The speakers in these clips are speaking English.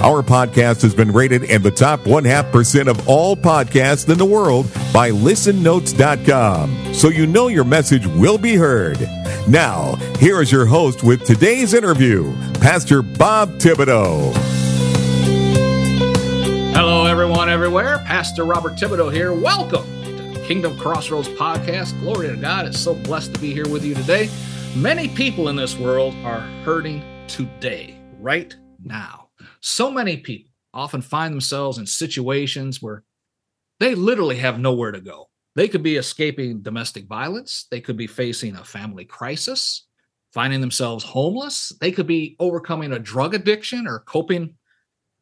Our podcast has been rated in the top one half percent of all podcasts in the world by listennotes.com. So you know your message will be heard. Now, here is your host with today's interview, Pastor Bob Thibodeau. Hello, everyone, everywhere. Pastor Robert Thibodeau here. Welcome to Kingdom Crossroads Podcast. Glory to God. It's so blessed to be here with you today. Many people in this world are hurting today, right now. So many people often find themselves in situations where they literally have nowhere to go. They could be escaping domestic violence, they could be facing a family crisis, finding themselves homeless, they could be overcoming a drug addiction or coping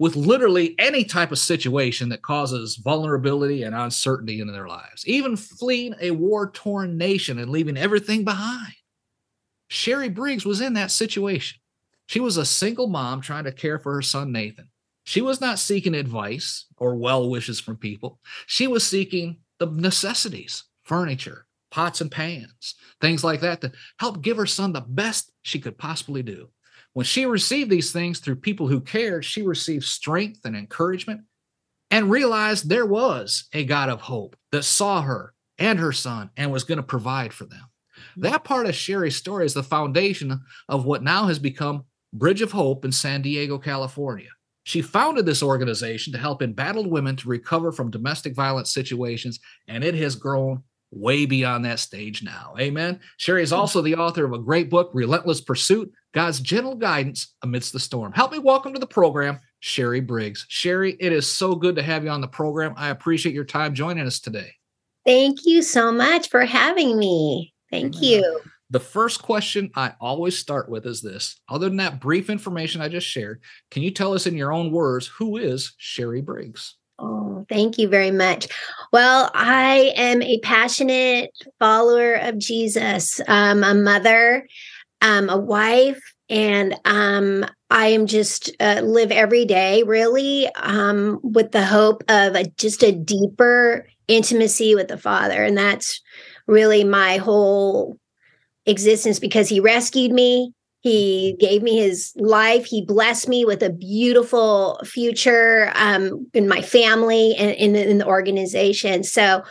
with literally any type of situation that causes vulnerability and uncertainty in their lives, even fleeing a war torn nation and leaving everything behind. Sherry Briggs was in that situation. She was a single mom trying to care for her son, Nathan. She was not seeking advice or well wishes from people. She was seeking the necessities, furniture, pots and pans, things like that to help give her son the best she could possibly do. When she received these things through people who cared, she received strength and encouragement and realized there was a God of hope that saw her and her son and was going to provide for them. Hmm. That part of Sherry's story is the foundation of what now has become Bridge of Hope in San Diego, California. She founded this organization to help embattled women to recover from domestic violence situations, and it has grown way beyond that stage now. Amen. Sherry is also the author of a great book, Relentless Pursuit God's Gentle Guidance Amidst the Storm. Help me welcome to the program, Sherry Briggs. Sherry, it is so good to have you on the program. I appreciate your time joining us today. Thank you so much for having me. Thank you. The first question I always start with is this other than that brief information I just shared, can you tell us in your own words who is Sherry Briggs? Oh, thank you very much. Well, I am a passionate follower of Jesus, um, a mother, um, a wife, and um, I am just uh, live every day really um, with the hope of a, just a deeper intimacy with the Father, and that's really my whole existence because he rescued me. He gave me his life. He blessed me with a beautiful future um, in my family and in, in the organization. So,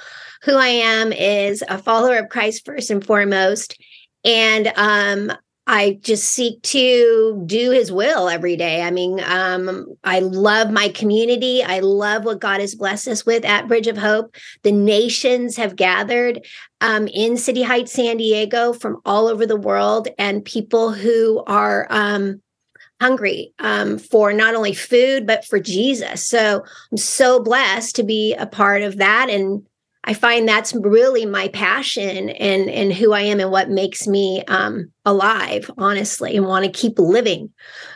who I am is a follower of Christ first and foremost. And um, I just seek to do his will every day. I mean, um, I love my community. I love what God has blessed us with at Bridge of Hope. The nations have gathered um, in City Heights, San Diego from all over the world, and people who are um, hungry um, for not only food, but for Jesus. So I'm so blessed to be a part of that. And I find that's really my passion and and who I am and what makes me um, alive, honestly, and want to keep living.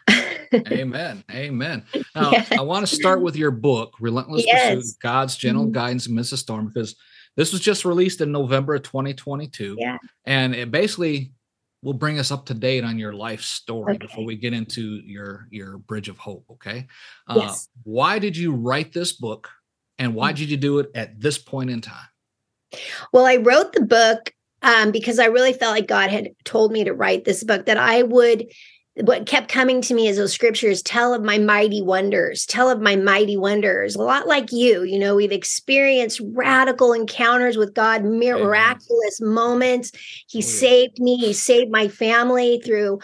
Amen. Amen. Now, yes. I want to start with your book, Relentless yes. Pursuit: God's Gentle mm-hmm. Guidance Amidst the Storm, because this was just released in November of 2022, yeah. and it basically will bring us up to date on your life story okay. before we get into your your Bridge of Hope. Okay. Uh, yes. Why did you write this book? And why mm. did you do it at this point in time? Well, I wrote the book um, because I really felt like God had told me to write this book that I would. What kept coming to me is those scriptures tell of my mighty wonders, tell of my mighty wonders. A lot like you, you know, we've experienced radical encounters with God, miraculous Amen. moments. He oh, yeah. saved me, He saved my family through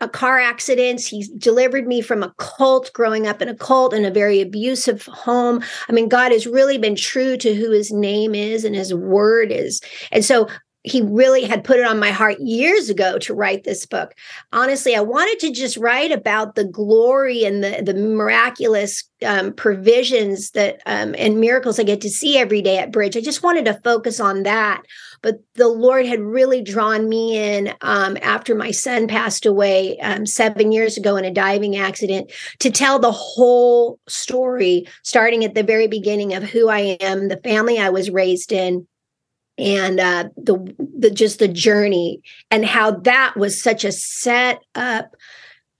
a car accident. He delivered me from a cult, growing up in a cult in a very abusive home. I mean, God has really been true to who his name is and his word is. And so he really had put it on my heart years ago to write this book. Honestly, I wanted to just write about the glory and the, the miraculous um, provisions that um, and miracles I get to see every day at Bridge. I just wanted to focus on that. But the Lord had really drawn me in um, after my son passed away um, seven years ago in a diving accident to tell the whole story, starting at the very beginning of who I am, the family I was raised in and uh, the the just the journey and how that was such a set up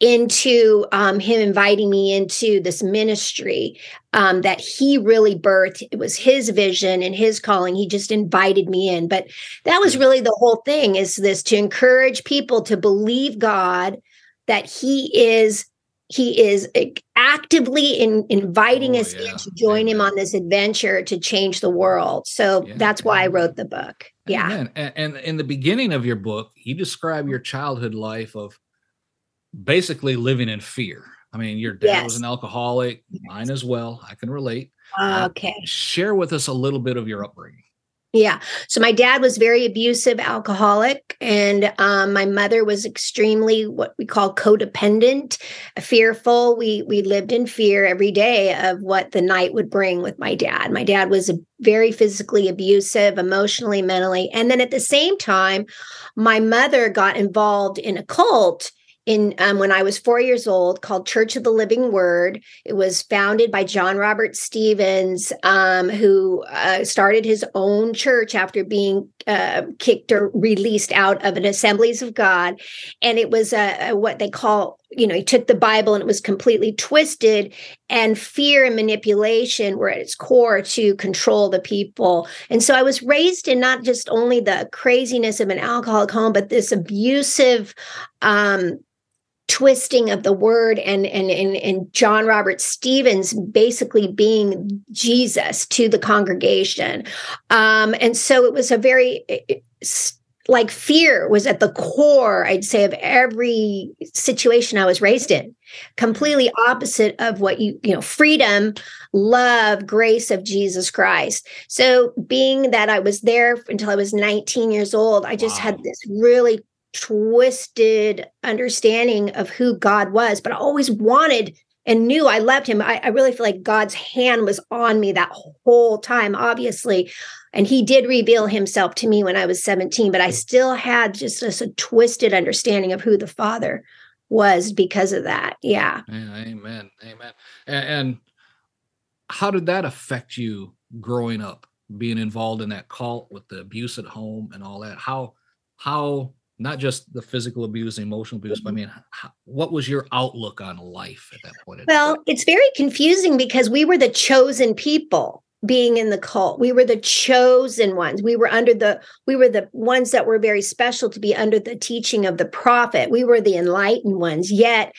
into um, him inviting me into this ministry um, that he really birthed. It was his vision and his calling. He just invited me in. But that was really the whole thing is this to encourage people to believe God that he is he is actively in, inviting oh, us yeah. in to join Amen. him on this adventure to change the world. So yeah. that's why I wrote the book. Yeah. And, and in the beginning of your book, you describe your childhood life of basically living in fear. I mean, your dad yes. was an alcoholic, yes. mine as well. I can relate. Uh, okay. Uh, share with us a little bit of your upbringing. Yeah. So my dad was very abusive, alcoholic, and um, my mother was extremely what we call codependent, fearful. We we lived in fear every day of what the night would bring with my dad. My dad was very physically abusive, emotionally, mentally, and then at the same time, my mother got involved in a cult in um, when I was four years old called Church of the Living Word. It was founded by John Robert Stevens, um, who uh, started his own church after being uh, kicked or released out of an Assemblies of God, and it was a, a, what they call you know he took the Bible and it was completely twisted, and fear and manipulation were at its core to control the people. And so I was raised in not just only the craziness of an alcoholic home, but this abusive. Um, twisting of the word and and and, and John Robert Stevens basically being Jesus to the congregation. Um, and so it was a very like fear was at the core, I'd say, of every situation I was raised in. Completely opposite of what you, you know, freedom, love, grace of Jesus Christ. So, being that I was there until I was 19 years old, I just wow. had this really twisted understanding of who God was, but I always wanted and knew I loved him. I, I, really feel like God's hand was on me that whole time, obviously. And he did reveal himself to me when I was 17, but I still had just this a twisted understanding of who the Father was because of that. Yeah. Amen. Amen. And, and how did that affect you growing up, being involved in that cult with the abuse at home and all that? How, how, not just the physical abuse, emotional abuse, but I mm-hmm. mean, how, what was your outlook on life at that point? Well, it's very confusing because we were the chosen people being in the cult. We were the chosen ones. We were under the we were the ones that were very special to be under the teaching of the prophet. We were the enlightened ones. Yet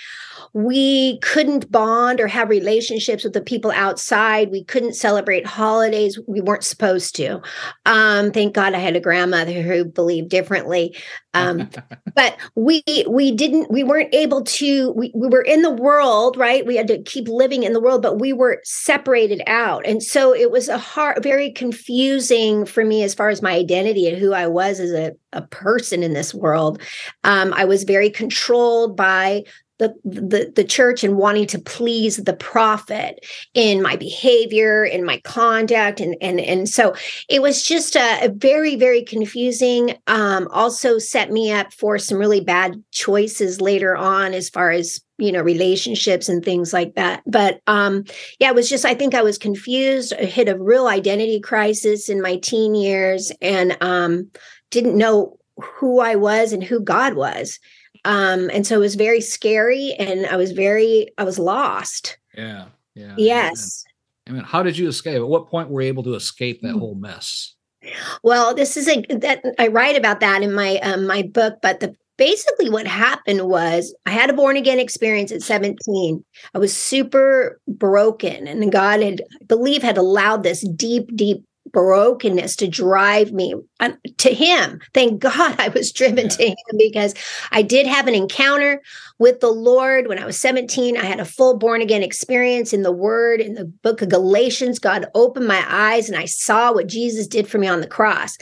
we couldn't bond or have relationships with the people outside. We couldn't celebrate holidays. We weren't supposed to. Um, thank God I had a grandmother who believed differently. Um, but we we didn't we weren't able to we, we were in the world right? We had to keep living in the world but we were separated out. And so it was a hard very confusing for me as far as my identity and who i was as a, a person in this world. Um, i was very controlled by the, the the church and wanting to please the prophet in my behavior in my conduct and and and so it was just a, a very very confusing um, also set me up for some really bad choices later on as far as you know relationships and things like that. But um yeah it was just i think i was confused I hit a real identity crisis in my teen years and um didn't know who i was and who god was um and so it was very scary and i was very i was lost. Yeah yeah yes. I mean how did you escape? At what point were you able to escape that mm. whole mess? Well this is a that i write about that in my um, my book but the basically what happened was i had a born again experience at 17 i was super broken and god had i believe had allowed this deep deep brokenness to drive me to him. Thank God I was driven yeah. to him because I did have an encounter with the Lord when I was 17. I had a full born again experience in the word in the book of Galatians. God opened my eyes and I saw what Jesus did for me on the cross.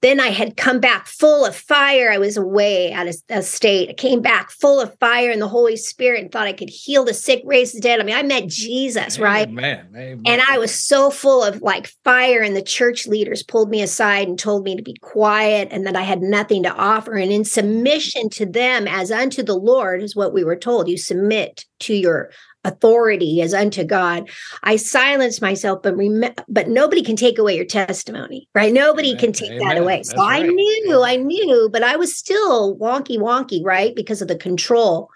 Then I had come back full of fire. I was away out of a state. I came back full of fire and the Holy Spirit and thought I could heal the sick, raise the dead. I mean, I met Jesus, right? Amen. Amen. And I was so full of like fire, and the church leaders pulled me aside and told me to be quiet and that I had nothing to offer. And in submission to them as unto the Lord is what we were told. You submit to your authority as unto God. I silence myself, but rem- but nobody can take away your testimony, right? Nobody Amen. can take Amen. that away. That's so I right. knew, I knew, but I was still wonky wonky, right? Because of the control.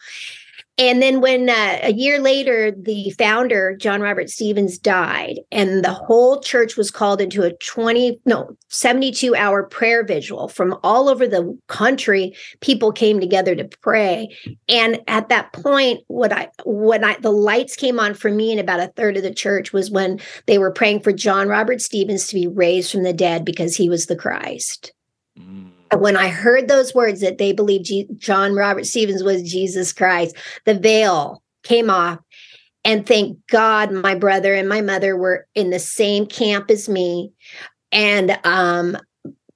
And then when uh, a year later, the founder, John Robert Stevens, died, and the whole church was called into a 20, no, 72 hour prayer vigil from all over the country. People came together to pray. And at that point, what I, when I, the lights came on for me and about a third of the church was when they were praying for John Robert Stevens to be raised from the dead because he was the Christ. Mm. When I heard those words that they believed G- John Robert Stevens was Jesus Christ, the veil came off. And thank God my brother and my mother were in the same camp as me. And um,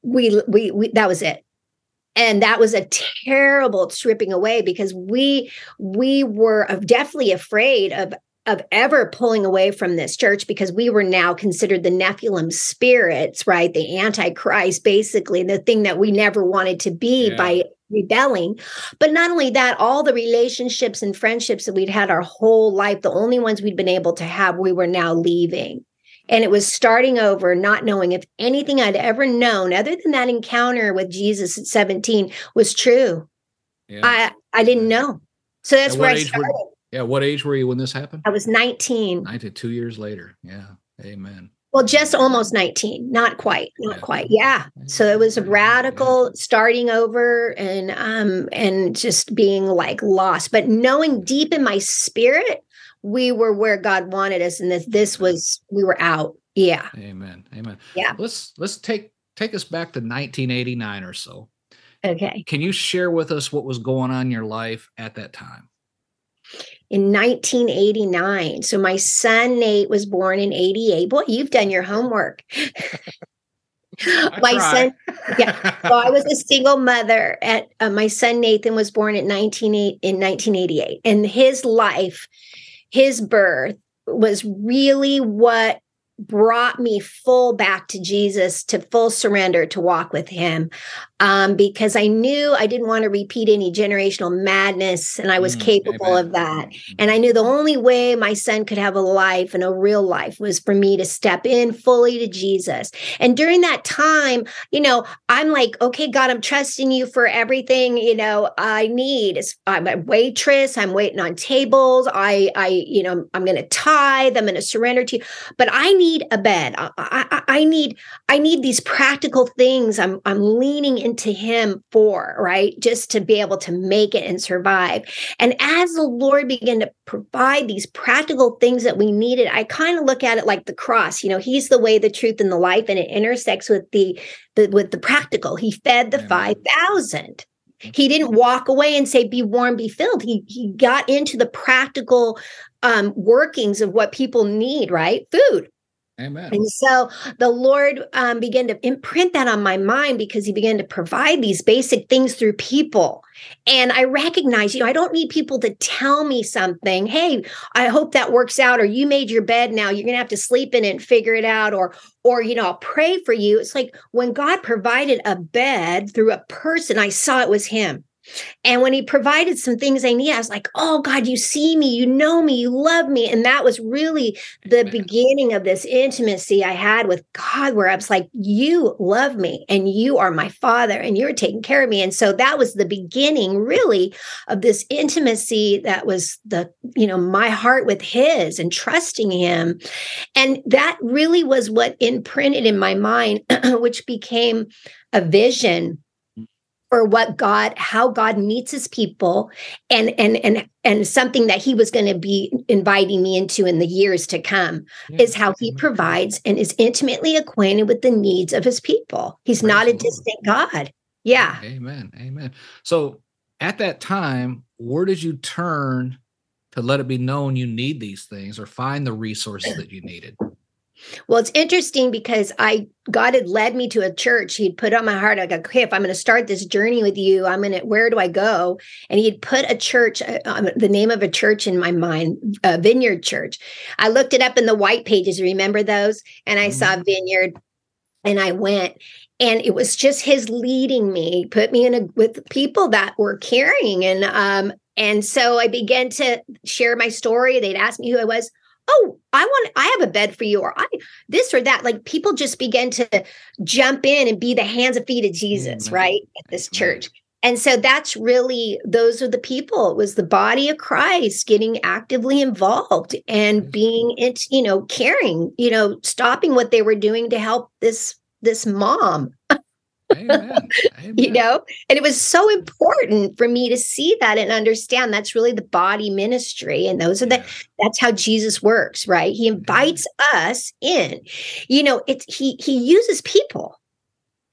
we, we, we, that was it. And that was a terrible stripping away because we, we were definitely afraid of of ever pulling away from this church because we were now considered the Nephilim spirits, right? The Antichrist, basically, the thing that we never wanted to be Yeah. by rebelling. But not only that, all the relationships and friendships that we'd had our whole life, the only ones we'd been able to have, we were now leaving. And it was starting over, not knowing if anything I'd ever known, other than that encounter with Jesus at 17, was true. Yeah. I I didn't know. So that's where I started. Yeah. What age were you when this happened? I was 19. 92 years later. Yeah. Amen. Well, just almost 19, not quite, not Yeah. quite. Yeah. So it was a radical starting over and um and just being like lost, but knowing deep in my spirit we were where God wanted us and that this was we were out. Yeah. Amen. Amen. Yeah. Let's let's take take us back to 1989 or so. Okay. Can you share with us what was going on in your life at that time? In 1989. So my son Nate was born in 88. Boy, you've done your homework. my son yeah. So I was a single mother. At uh, my son Nathan was born in 19, in 1988, and his life, his birth was really what brought me full back to Jesus, to full surrender, to walk with Him, um, because I knew I didn't want to repeat any generational madness, and I was Mm, capable amen. of that. And I knew the only way my son could have a life and a real life was for me to step in fully to Jesus. And during that time, you know, I'm like, okay, God, I'm trusting you for everything, you know, I need. I'm a waitress. I'm waiting on tables. I, I, you know, I'm going to tithe. I'm going to surrender to you. But I need a bed. I, I, I need, I need these practical things. I'm, I'm leaning into Him for right, just to be able to make it and survive. And as the Lord began to provide these practical things that we needed, I kind of look at it like the cross. You know, He's the way, the truth, and the life, and it intersects with the, the with the practical. He fed the five thousand. He didn't walk away and say, "Be warm, be filled." He he got into the practical um, workings of what people need. Right, food. Amen. And so the Lord um, began to imprint that on my mind because He began to provide these basic things through people. And I recognize, you know, I don't need people to tell me something. Hey, I hope that works out, or you made your bed now, you're gonna have to sleep in it and figure it out, or or you know, I'll pray for you. It's like when God provided a bed through a person, I saw it was Him. And when he provided some things I need, I was like, oh God, you see me, you know me, you love me. And that was really the beginning of this intimacy I had with God, where I was like, you love me and you are my father and you're taking care of me. And so that was the beginning, really, of this intimacy that was the, you know, my heart with his and trusting him. And that really was what imprinted in my mind, which became a vision for what God, how God meets his people and and and and something that he was going to be inviting me into in the years to come Yeah. is how he mm-hmm. provides and is intimately acquainted with the needs of his people. He's Praise not a Lord. distant God. Yeah. Amen. Amen. So at that time, where did you turn to let it be known you need these things or find the resources that you needed? Well, it's interesting because I God had led me to a church. He'd put on my heart, like, okay, if I'm going to start this journey with you, I'm going to. Where do I go? And he'd put a church, uh, um, the name of a church in my mind, uh, Vineyard Church. I looked it up in the white pages. Remember those? And I saw Vineyard, and I went. And it was just his leading me, put me in a with people that were caring and um And so I began to share my story. They'd ask me who I was. Oh, I want I have a bed for you, or I this or that. Like people just begin to jump in and be the hands and feet of Jesus, Amen. right? At this Amen. church. And so that's really those are the people. It was the body of Christ getting actively involved and mm-hmm. being it, you know, caring, you know, stopping what they were doing to help this this mom Amen. you know and it was so important for me to see that and understand that's really the body ministry and those are the Yeah. that's how jesus works right he mm-hmm. invites us in you know it's he he uses people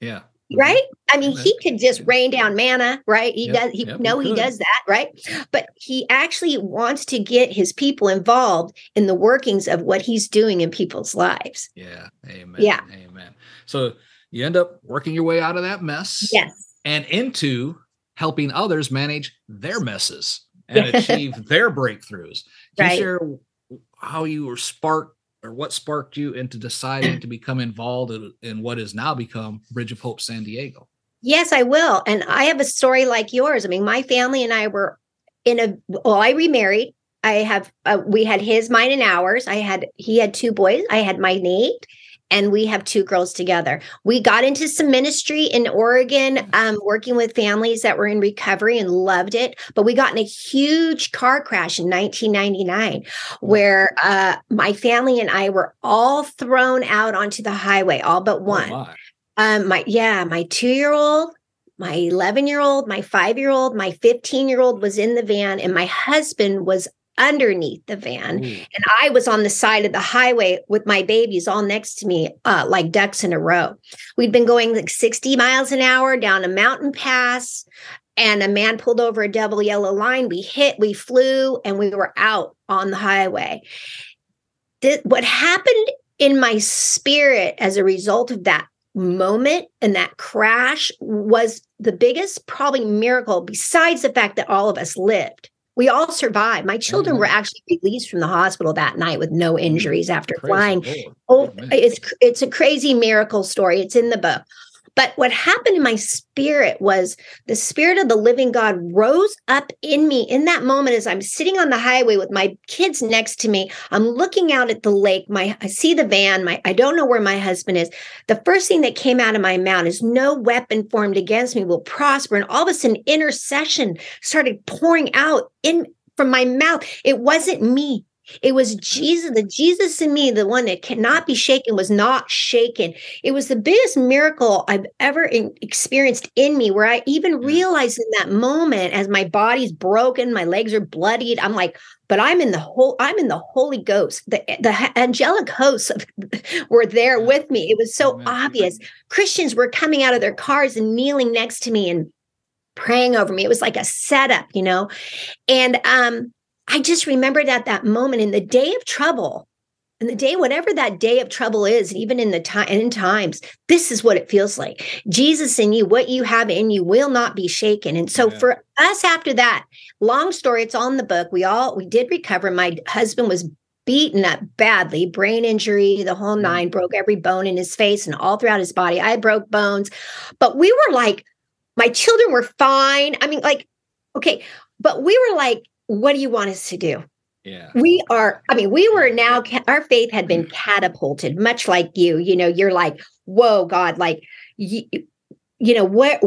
Yeah. Mm-hmm. right i mean Amen. he could just rain down manna right he Yep, does he yep, he no he could. does that right but he actually wants to get his people involved in the workings of what he's doing in people's lives Yeah. Amen. Yeah. Amen. So you end up working your way out of that mess. yes and into helping others manage their messes and achieve their breakthroughs. Can Right. you share how you were sparked or what sparked you into deciding to become involved in, in what has now become Bridge of Hope San Diego? Yes, I will. And I have a story like yours. I mean, my family and I were in a well, I remarried. I have uh, we had his, mine, and ours. I had he had two boys. I had my Nate, and we have two girls together. We got into some ministry in Oregon, um, working with families that were in recovery and loved it. But we got in a huge car crash in 1999, where uh, my family and I were all thrown out onto the highway, all but one. Oh my. Um, my yeah, my two-year-old, my 11-year-old, my five-year-old, my 15-year-old was in the van, and my husband was underneath the van. Ooh. And I was on the side of the highway with my babies all next to me, uh, like ducks in a row. We'd been going like 60 miles an hour down a mountain pass, and a man pulled over a double yellow line. We hit, we flew, and we were out on the highway. Th- what happened in my spirit as a result of that moment and that crash was the biggest probably miracle besides the fact that all of us lived we all survived my children were actually released from the hospital that night with no injuries after Praise flying. Oh, it's it's a crazy miracle story. It's in the book. But what happened in my spirit was the spirit of the living God rose up in me in that moment as I'm sitting on the highway with my kids next to me. I'm looking out at the lake. My I see the van. My I don't know where my husband is. The first thing that came out of my mouth is no weapon formed against me will prosper. And all of a sudden intercession started pouring out in from my mouth. It wasn't me. It was Jesus, the Jesus in me, the one that cannot be shaken, was not shaken. It was the biggest miracle I've ever in- experienced in me, where I even realized in that moment, as my body's broken, my legs are bloodied. I'm like, but I'm in the whole, I'm in the Holy Ghost. The the angelic hosts of, were there with me. It was so Amen. obvious. Christians were coming out of their cars and kneeling next to me and praying over me. It was like a setup, you know. And um, I just remembered at that moment in the day of trouble, in the day, whatever that day of trouble is, and even in the time in times, this is what it feels like. Jesus in you, what you have in you will not be shaken. And so Yeah. for us after that, long story, it's all in the book. We all we did recover. My husband was beaten up badly, brain injury, the whole Mm. nine, broke every bone in his face and all throughout his body. I broke bones. But we were like, my children were fine. I mean, like, okay, but we were like, what do you want us to do? Yeah. We are, I mean, we were now, our faith had been catapulted, much like you. You know, you're like, whoa, God, like, you, you know, what?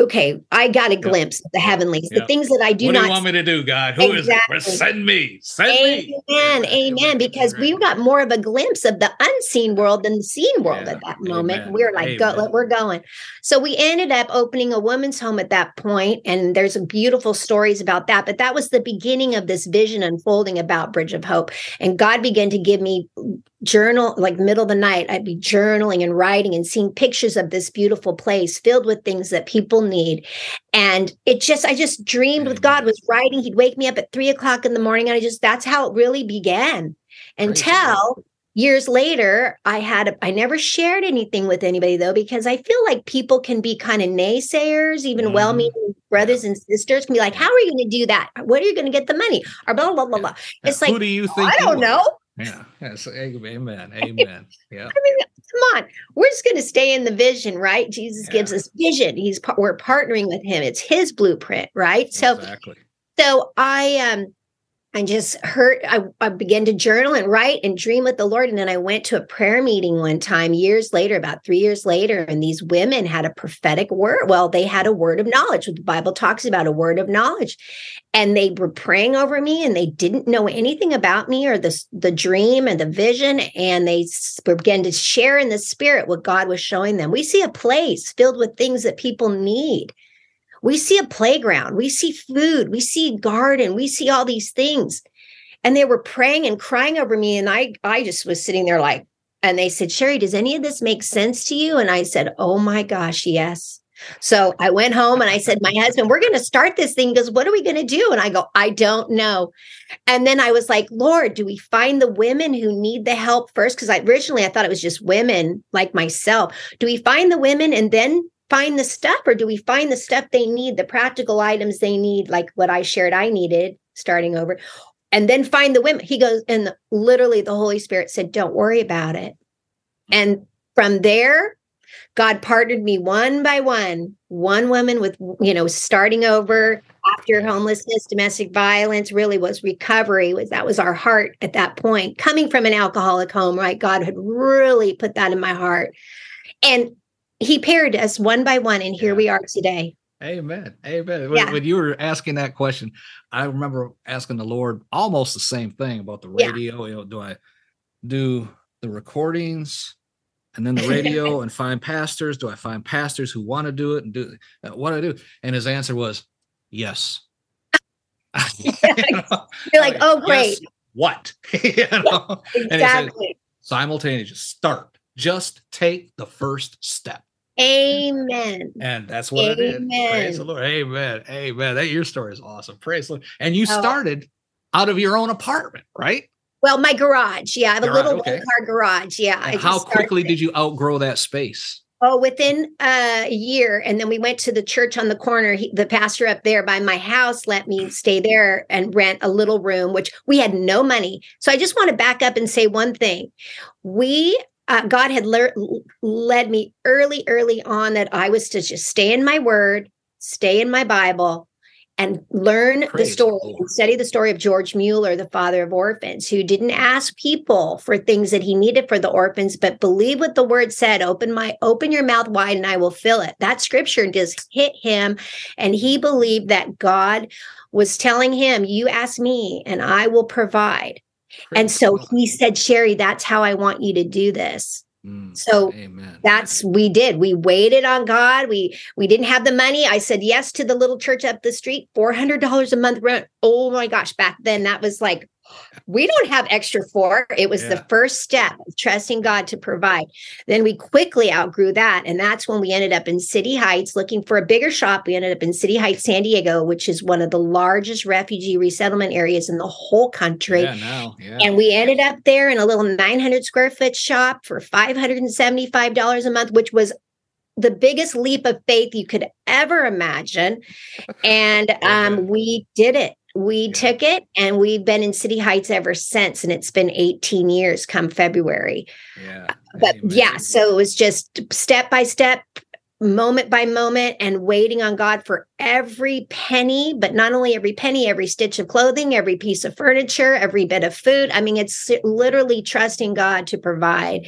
Okay, I got a glimpse of the heavenlies, the things that I do what not do you want me to do, God? Who is Exactly. it? Send me. Send me. Amen, amen. Because we got more of a glimpse of the unseen world than the seen world Yeah, at that moment. amen, We are like, go, amen. we're going. So we ended up opening a woman's home at that point, and there's beautiful stories about that. But that was the beginning of this vision unfolding about Bridge of Hope. And God began to give me journal, like middle of the night, I'd be journaling and writing and seeing pictures of this beautiful place filled with things that people need. And it just, I just dreamed with God, was writing. He'd wake me up at three o'clock in the morning. And I just, that's how it really began. Until years later, I had, a, I never shared anything with anybody though, because I feel like people can be kind of naysayers, even Mhm. well meaning brothers and sisters can be like, how are you going to do that? Where are you going to get the money? Or blah, blah, blah, blah. Yeah. It's Who like, do you think? I don't know. Yeah. Yes. Amen. Amen. Yeah. I mean, come on. We're just going to stay in the vision, right? Jesus gives us vision. He's we're partnering with him. It's his blueprint, right? So exactly. So I um I just heard, I, I began to journal and write and dream with the Lord. And then I went to a prayer meeting one time years later, about three years later, and these women had a prophetic word. Well, they had a word of knowledge. The Bible talks about a word of knowledge. And they were praying over me and they didn't know anything about me or the, the dream and the vision. And they began to share in the spirit what God was showing them. We see a place filled with things that people need we see a playground, we see food, we see a garden, we see all these things. And they were praying and crying over me. And I, I just was sitting there like, and they said, Sherry, does any of this make sense to you? And I said, Oh my gosh, yes. So I went home and I said, My husband, we're going to start this thing because what are we going to do? And I go, I don't know. And then I was like, Lord, do we find the women who need the help first? Because originally I thought it was just women like myself. Do we find the women and then find the stuff or do we find the stuff they need the practical items they need like what i shared i needed starting over and then find the women? He goes and the, literally the holy spirit said don't worry about it. And from there god partnered me one by one one woman with you know starting over after homelessness domestic violence really was recovery was that was our heart at that point coming from an alcoholic home right? God had really put that in my heart. And he paired us one by one, and here yeah. we are today. Amen. Amen. When, yeah. when, you were asking that question, I remember asking the Lord almost the same thing about the radio. Yeah. You know, do I do the recordings and then the radio and find pastors? Do I find pastors who want to do it and do uh, what I do? And his answer was yes. you are like, oh, great. Yes, what? you know? exactly. Simultaneous, start. Just take the first step. Amen. And that's what Amen. I did. Praise the Lord. Amen. Amen. That your story is awesome. Praise the Lord. And you oh. started out of your own apartment, right? Well, my garage. Yeah, I have a little okay. car garage. Yeah. how quickly did you outgrow that space? Oh, within a year. And then we went to the church on the corner. He, the pastor up there by my house let me stay there and rent a little room, which we had no money. So I just want to back up and say one thing. We uh, God had le- led me early, early on that I was to just stay in my word, stay in my Bible, and learn Praise the story and study the story of George Mueller, the father of orphans, who didn't ask people for things that he needed for the orphans, but believe what the word said. Open my open your mouth wide and I will fill it. That scripture just hit him. And he believed that God was telling him, You ask me and I will provide and so he said, Sherry, that's how I want you to do this. Mm, so amen. that's we did. We waited on God. We we didn't have the money. I said yes to the little church up the street, four hundred dollars a month rent. Oh my gosh! Back then, that was like we don't have extra for. It was yeah. the first step of trusting God to provide. Then we quickly outgrew that. And that's when we ended up in City Heights looking for a bigger shop. We ended up in City Heights, San Diego, which is one of the largest refugee resettlement areas in the whole country. Yeah, no, yeah. And we ended up there in a little 900 square foot shop for $575 a month, which was the biggest leap of faith you could ever imagine. And um, we did it we yeah. took it and we've been in City Heights ever since. And it's been 18 years come February. Yeah. Uh, but Amen. yeah, so it was just step by step, moment by moment, and waiting on God for every penny, but not only every penny, every stitch of clothing, every piece of furniture, every bit of food. I mean, it's literally trusting God to provide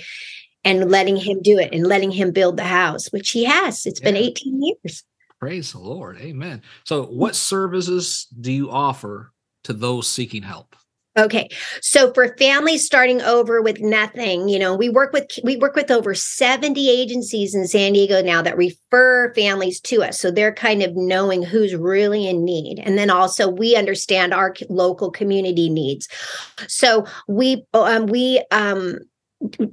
and letting Him do it and letting Him build the house, which He has. It's yeah. been 18 years. Praise the Lord. Amen. So, what services do you offer to those seeking help? Okay. So for families starting over with nothing, you know, we work with we work with over 70 agencies in San Diego now that refer families to us. So they're kind of knowing who's really in need. And then also we understand our local community needs. So we um we um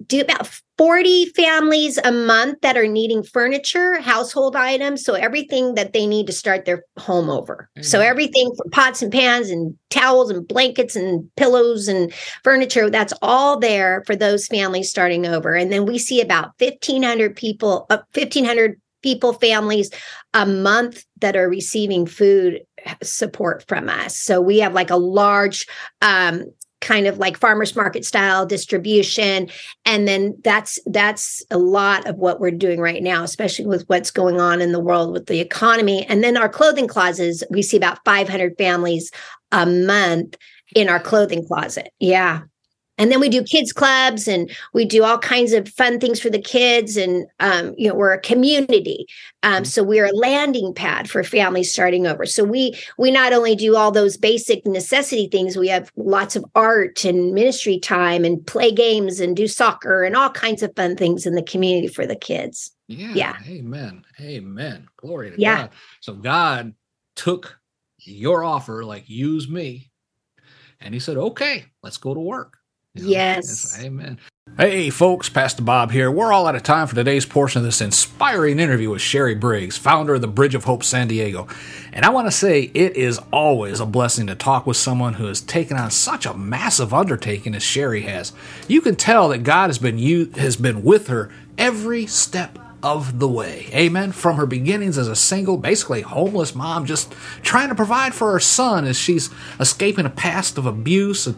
do about 40 families a month that are needing furniture, household items. So everything that they need to start their home over. Mm-hmm. So everything from pots and pans and towels and blankets and pillows and furniture, that's all there for those families starting over. And then we see about 1,500 people, uh, 1,500 people, families a month that are receiving food support from us. So we have like a large um, kind of like farmers market style distribution. And then that's that's a lot of what we're doing right now especially with what's going on in the world with the economy. And then our clothing closets we see about 500 families a month in our clothing closet. Yeah and then we do kids clubs and we do all kinds of fun things for the kids and um, you know we're a community. Um, mm-hmm. so we're a landing pad for families starting over. So we we not only do all those basic necessity things we have lots of art and ministry time and play games and do soccer and all kinds of fun things in the community for the kids. Yeah, yeah. amen. Amen. Glory to yeah. god. So god took your offer like use me and he said okay let's go to work you know, yes. yes. Amen. Hey, folks, Pastor Bob here. We're all out of time for today's portion of this inspiring interview with Sherry Briggs, founder of the Bridge of Hope San Diego. And I want to say it is always a blessing to talk with someone who has taken on such a massive undertaking as Sherry has. You can tell that God has been you has been with her every step of the way. Amen. From her beginnings as a single, basically homeless mom, just trying to provide for her son as she's escaping a past of abuse and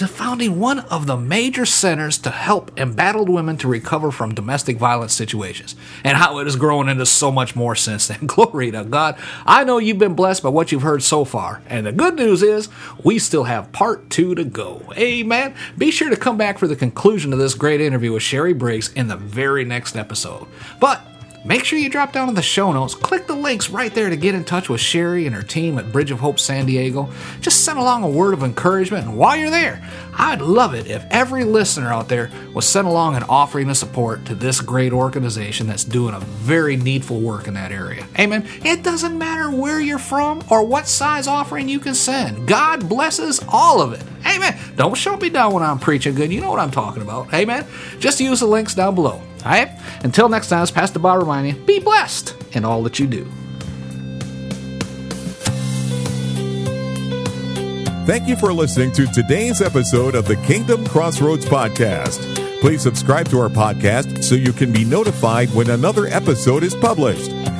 to founding one of the major centers to help embattled women to recover from domestic violence situations, and how it has grown into so much more since then. Glory to God. I know you've been blessed by what you've heard so far, and the good news is we still have part two to go. Amen. Be sure to come back for the conclusion of this great interview with Sherry Briggs in the very next episode. But Make sure you drop down in the show notes, click the links right there to get in touch with Sherry and her team at Bridge of Hope San Diego. Just send along a word of encouragement, and while you're there, I'd love it if every listener out there was sent along an offering of support to this great organization that's doing a very needful work in that area. Amen. It doesn't matter where you're from or what size offering you can send. God blesses all of it. Amen. Don't shut me down when I'm preaching good. You know what I'm talking about. Amen. Just use the links down below. All right? Until next time, it's Pastor Bob reminding you, be blessed in all that you do. Thank you for listening to today's episode of the Kingdom Crossroads Podcast. Please subscribe to our podcast so you can be notified when another episode is published.